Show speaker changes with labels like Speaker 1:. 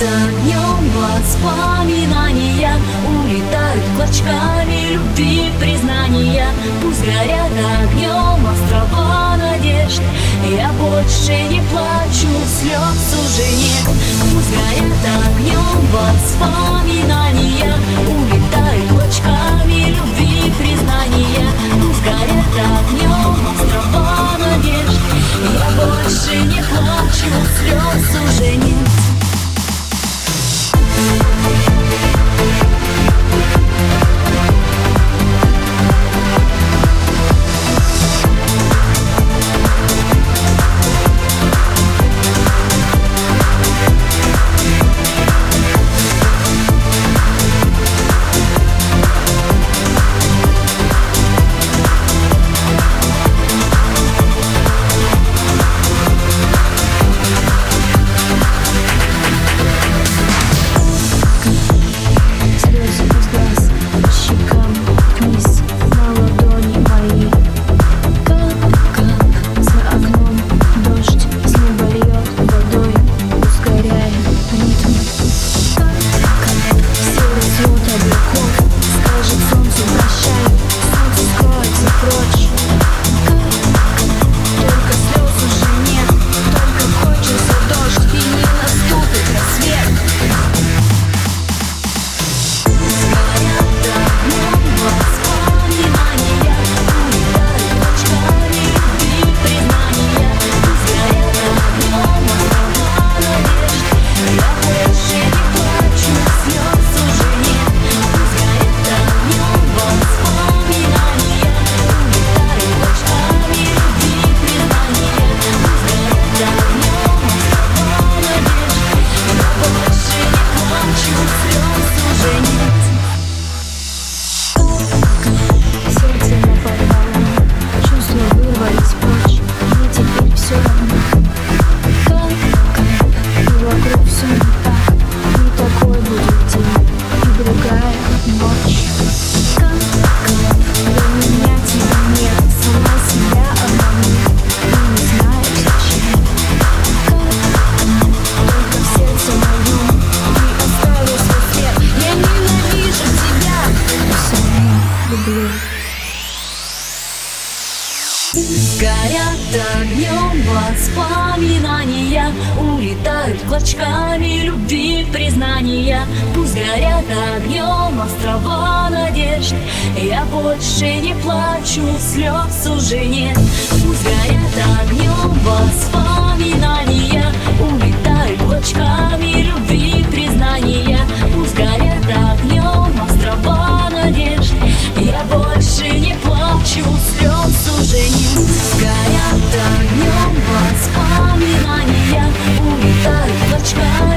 Speaker 1: днем воспоминания Улетают клочками любви признания. Пусть горят огнем острова надежд Я больше не плачу, слез уже нет. Пусть горят огнем воспоминания Улетают клочками любви признания. Пусть горят огнем острова надежд Я больше не плачу, слез горят огнем воспоминания Улетают клочками любви признания. Пусть горят огнем острова надежд Я больше не плачу, слез уже нет. Пусть горят огнем воспоминания Улетают клочками любви признания. try